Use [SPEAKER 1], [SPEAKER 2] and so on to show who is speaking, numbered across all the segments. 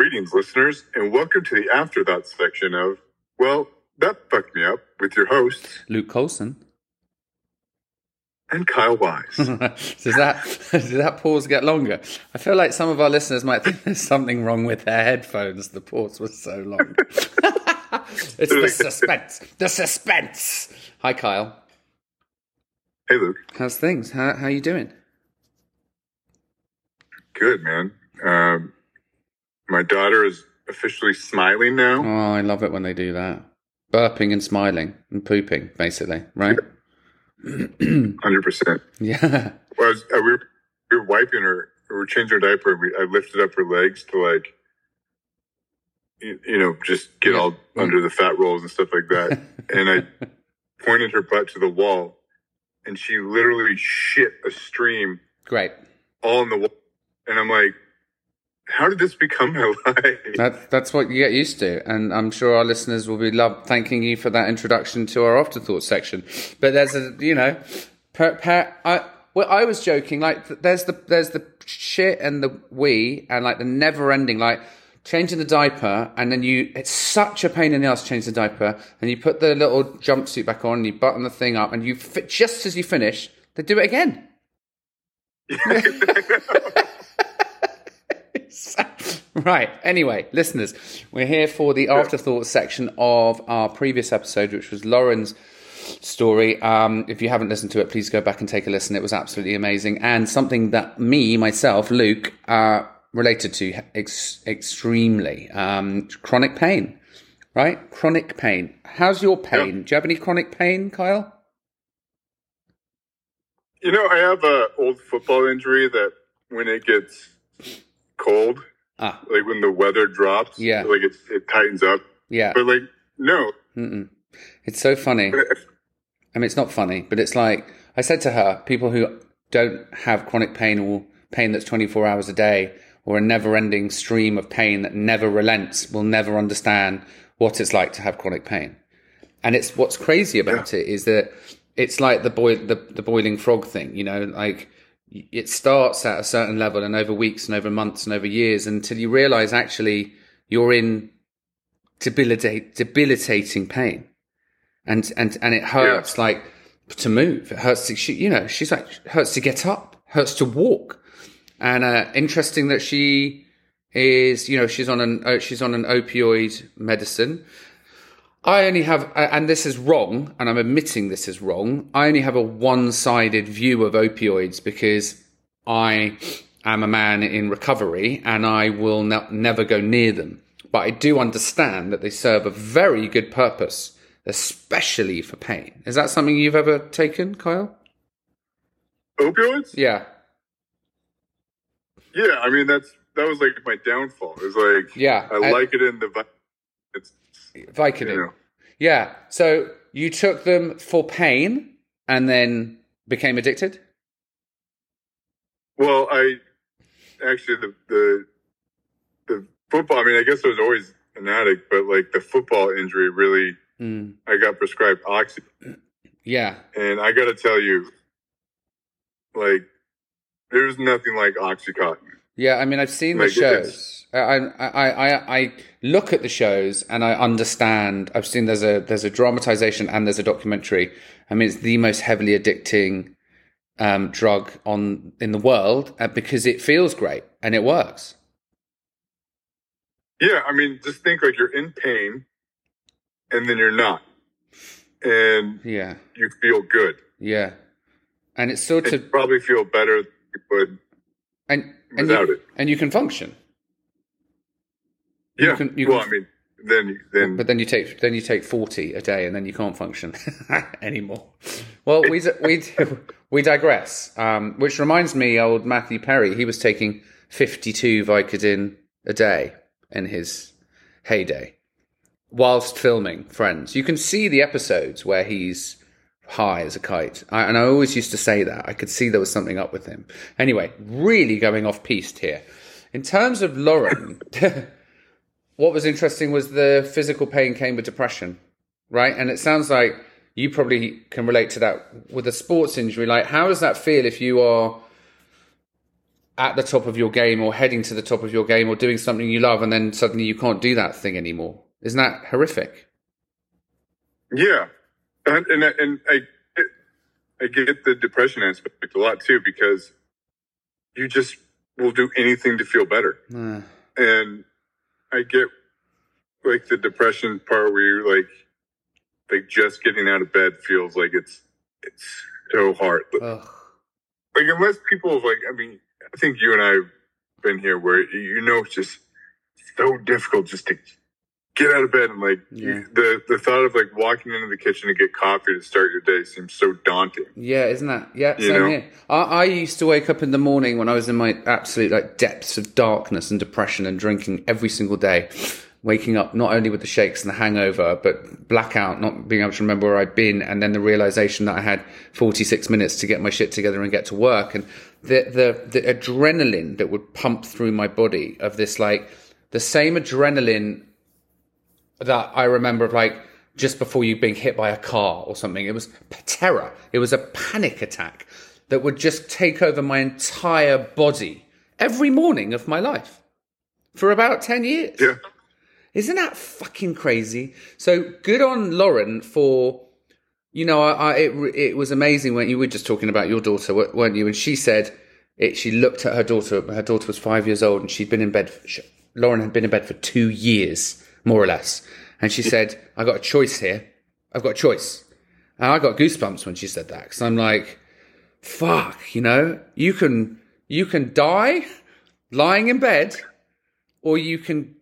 [SPEAKER 1] Greetings, listeners, and welcome to the Afterthought section of, well, that fucked me up with your hosts,
[SPEAKER 2] Luke Colson.
[SPEAKER 1] and Kyle Wise.
[SPEAKER 2] does that does that pause get longer? I feel like some of our listeners might think there's something wrong with their headphones. The pause was so long. it's the suspense. The suspense. Hi, Kyle.
[SPEAKER 1] hey, Luke.
[SPEAKER 2] How's things? How how you doing?
[SPEAKER 1] Good, man. Um, my daughter is officially smiling now.
[SPEAKER 2] Oh, I love it when they do that. Burping and smiling and pooping, basically, right?
[SPEAKER 1] 100%.
[SPEAKER 2] Yeah.
[SPEAKER 1] Well, I was, uh, we, were, we were wiping her. We were changing her diaper. We, I lifted up her legs to like, you, you know, just get
[SPEAKER 2] Yeah.
[SPEAKER 1] all under the fat rolls and stuff like that. and I pointed her butt to the wall, and she literally shit a stream
[SPEAKER 2] Great.
[SPEAKER 1] all in the wall. And I'm like, how did this become my life?
[SPEAKER 2] That, that's what you get used to, and I'm sure our listeners will be love thanking you for that introduction to our afterthought section. But there's a, you know, per, per, I, well, I was joking. Like, there's the there's the shit and the we, and like the never ending, like changing the diaper, and then you. It's such a pain in the ass to change the diaper, and you put the little jumpsuit back on, and you button the thing up, and you fit just as you finish, they do it again. right. Anyway, listeners, we're here for the afterthought section of our previous episode, which was Lauren's story. Um, if you haven't listened to it, please go back and take a listen. It was absolutely amazing and something that me, myself, Luke, uh, related to ex- extremely. Um, chronic pain, right? Chronic pain. How's your pain? Do you have any chronic pain, Kyle?
[SPEAKER 1] You know, I have a old football injury that when it gets cold,
[SPEAKER 2] Ah,
[SPEAKER 1] like when the weather drops,
[SPEAKER 2] Yeah.
[SPEAKER 1] like it, it tightens up.
[SPEAKER 2] yeah.
[SPEAKER 1] But like, no,
[SPEAKER 2] Mm-mm. It's so funny. I mean, it's not funny, but it's like I said to her: people who don't have chronic pain or pain that's 24 hours a day or a never-ending stream of pain that never relents will never understand what it's like to have chronic pain. And it's what's crazy about it is that it's like the boil the, the boiling frog thing, you know, like it starts at a certain level and over weeks and over months and over years until you realize actually you're in debilitate, debilitating pain and and and it hurts like to move. It hurts to she, you know she's like hurts to get up, hurts to walk, and uh, interesting that she is you know she's on an uh, she's on an opioid medicine. I only have, and this is wrong, and I'm admitting this is wrong. I only have a one-sided view of opioids because I am a man in recovery, and I will ne- never go near them. But I do understand that they serve a very good purpose especially for pain. Is that something you've ever taken, Kyle?
[SPEAKER 1] opioids.
[SPEAKER 2] Yeah.
[SPEAKER 1] Yeah, I mean that's that was like my downfall. It was like,
[SPEAKER 2] Yeah.
[SPEAKER 1] I
[SPEAKER 2] Uh,
[SPEAKER 1] like it in the. It's
[SPEAKER 2] Vicodin.
[SPEAKER 1] know,
[SPEAKER 2] Yeah. So you took them for pain and then became addicted?
[SPEAKER 1] well, I actually the the the football. I mean, I guess I was always an addict, but like the football injury really,
[SPEAKER 2] Mm.
[SPEAKER 1] I got prescribed oxy,
[SPEAKER 2] Yeah.
[SPEAKER 1] and I got to tell you, like, there's nothing like OxyContin.
[SPEAKER 2] Yeah, I mean, I've seen the shows. I, I, I, I, look at the shows and I understand. I've seen there's a there's a dramatization and there's a documentary. I mean, it's the most heavily addicting um, drug on in the world uh, because it feels great and it works.
[SPEAKER 1] Yeah, I mean, just think like you're in pain, and then you're not, and
[SPEAKER 2] Yeah,
[SPEAKER 1] you feel good.
[SPEAKER 2] yeah, and it's sort
[SPEAKER 1] And
[SPEAKER 2] of
[SPEAKER 1] you probably feel better But
[SPEAKER 2] and and
[SPEAKER 1] without
[SPEAKER 2] you,
[SPEAKER 1] it.
[SPEAKER 2] and you can function. You
[SPEAKER 1] Yeah.
[SPEAKER 2] can- you
[SPEAKER 1] well,
[SPEAKER 2] can-
[SPEAKER 1] I mean, then then
[SPEAKER 2] But then you take then you take forty a day, and then you can't function anymore. Well, we we we digress. Um, which reminds me, old Matthew Perry, he was taking fifty-two Vicodin a day in his heyday, whilst filming Friends. You can see the episodes where he's high as a kite, I, and I always used to say that I could see there was something up with him. Anyway, really going off piste here. In terms of Lauren. what was interesting was the physical pain came with depression, right? And it sounds like you probably can relate to that with a sports injury. Like, how does that feel if you are at the top of your game or heading to the top of your game or doing something you love and then suddenly you can't do that thing anymore. Isn't that horrific?
[SPEAKER 1] Yeah. And, and, and I, I get the depression aspect a lot too, because you just will do anything to feel better. Uh. And I get like the depression part where you're like, like just getting out of bed feels like it's, it's so hard. Ugh. Like unless people have like, I mean, I think you and I have been here where you know it's just so difficult just to get out of bed and like yeah. the the thought of like walking into the kitchen to get coffee to start your day seems so daunting.
[SPEAKER 2] Yeah, isn't that? Yeah, you same know? here. I, I used to wake up in the morning when I was in my absolute like depths of darkness and depression and drinking every single day. Waking up not only with the shakes and the hangover, but blackout, not being able to remember where I'd been, and then the realization that I had 46 minutes to get my shit together and get to work. And the, the, the adrenaline that would pump through my body of this, like, the same adrenaline that I remember of like just before you being hit by a car or something. It was terror. It was a panic attack that would just take over my entire body every morning of my life for about 10 years.
[SPEAKER 1] Yeah.
[SPEAKER 2] Isn't that fucking crazy? So good on Lauren for, you know, I, I, it, it was amazing when you were just talking about your daughter, weren't you? And she said it, she looked at her daughter, her daughter was five years old and she'd been in bed, she, Lauren had been in bed for two years more or less. And she said, I got a choice here. I've got a choice. And I got goosebumps when she said that because I'm like, fuck, you know, you can, you can die lying in bed or you can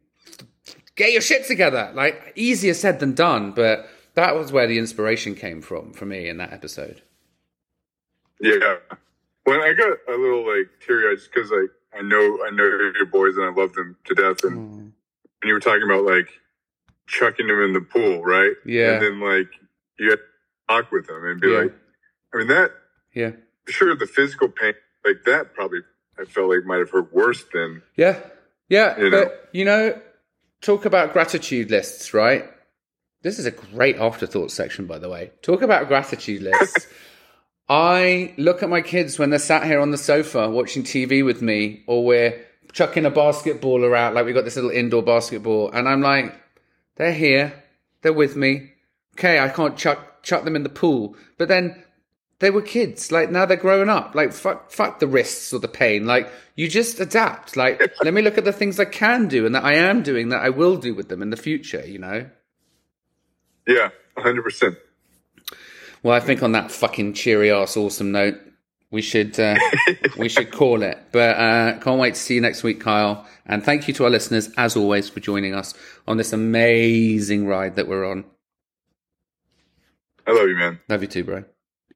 [SPEAKER 2] get your shit together. Like easier said than done, but that was where the inspiration came from for me in that episode.
[SPEAKER 1] Yeah. When I got a little like teary eyed just because like I know I know your boys and I love them to death and mm and you were talking about like chucking him in the pool, right?
[SPEAKER 2] Yeah.
[SPEAKER 1] And then like you had to talk with him and be yeah. like, I mean that.
[SPEAKER 2] Yeah.
[SPEAKER 1] Sure, the physical pain like that probably I felt like might have hurt worse than.
[SPEAKER 2] Yeah. Yeah, you but know? you know, talk about gratitude lists, right? This is a great afterthought section, by the way. Talk about gratitude lists. I look at my kids when they're sat here on the sofa watching TV with me, or we're chucking a basketballer out, like we got this little indoor basketball, and I'm like, they're here, they're with me. Okay, I can't chuck chuck them in the pool, but then they were kids. Like now they're growing up. Like fuck, fuck the risks or the pain. Like you just adapt. Like let me look at the things I can do and that I am doing that I will do with them in the future. You know.
[SPEAKER 1] Yeah, hundred percent.
[SPEAKER 2] Well, I think on that fucking cheery ass awesome note, we should uh, we should call it. But uh, can't wait to see you next week, Kyle. And thank you to our listeners, as always, for joining us on this amazing ride that we're on.
[SPEAKER 1] I love you, man.
[SPEAKER 2] Love you too, bro.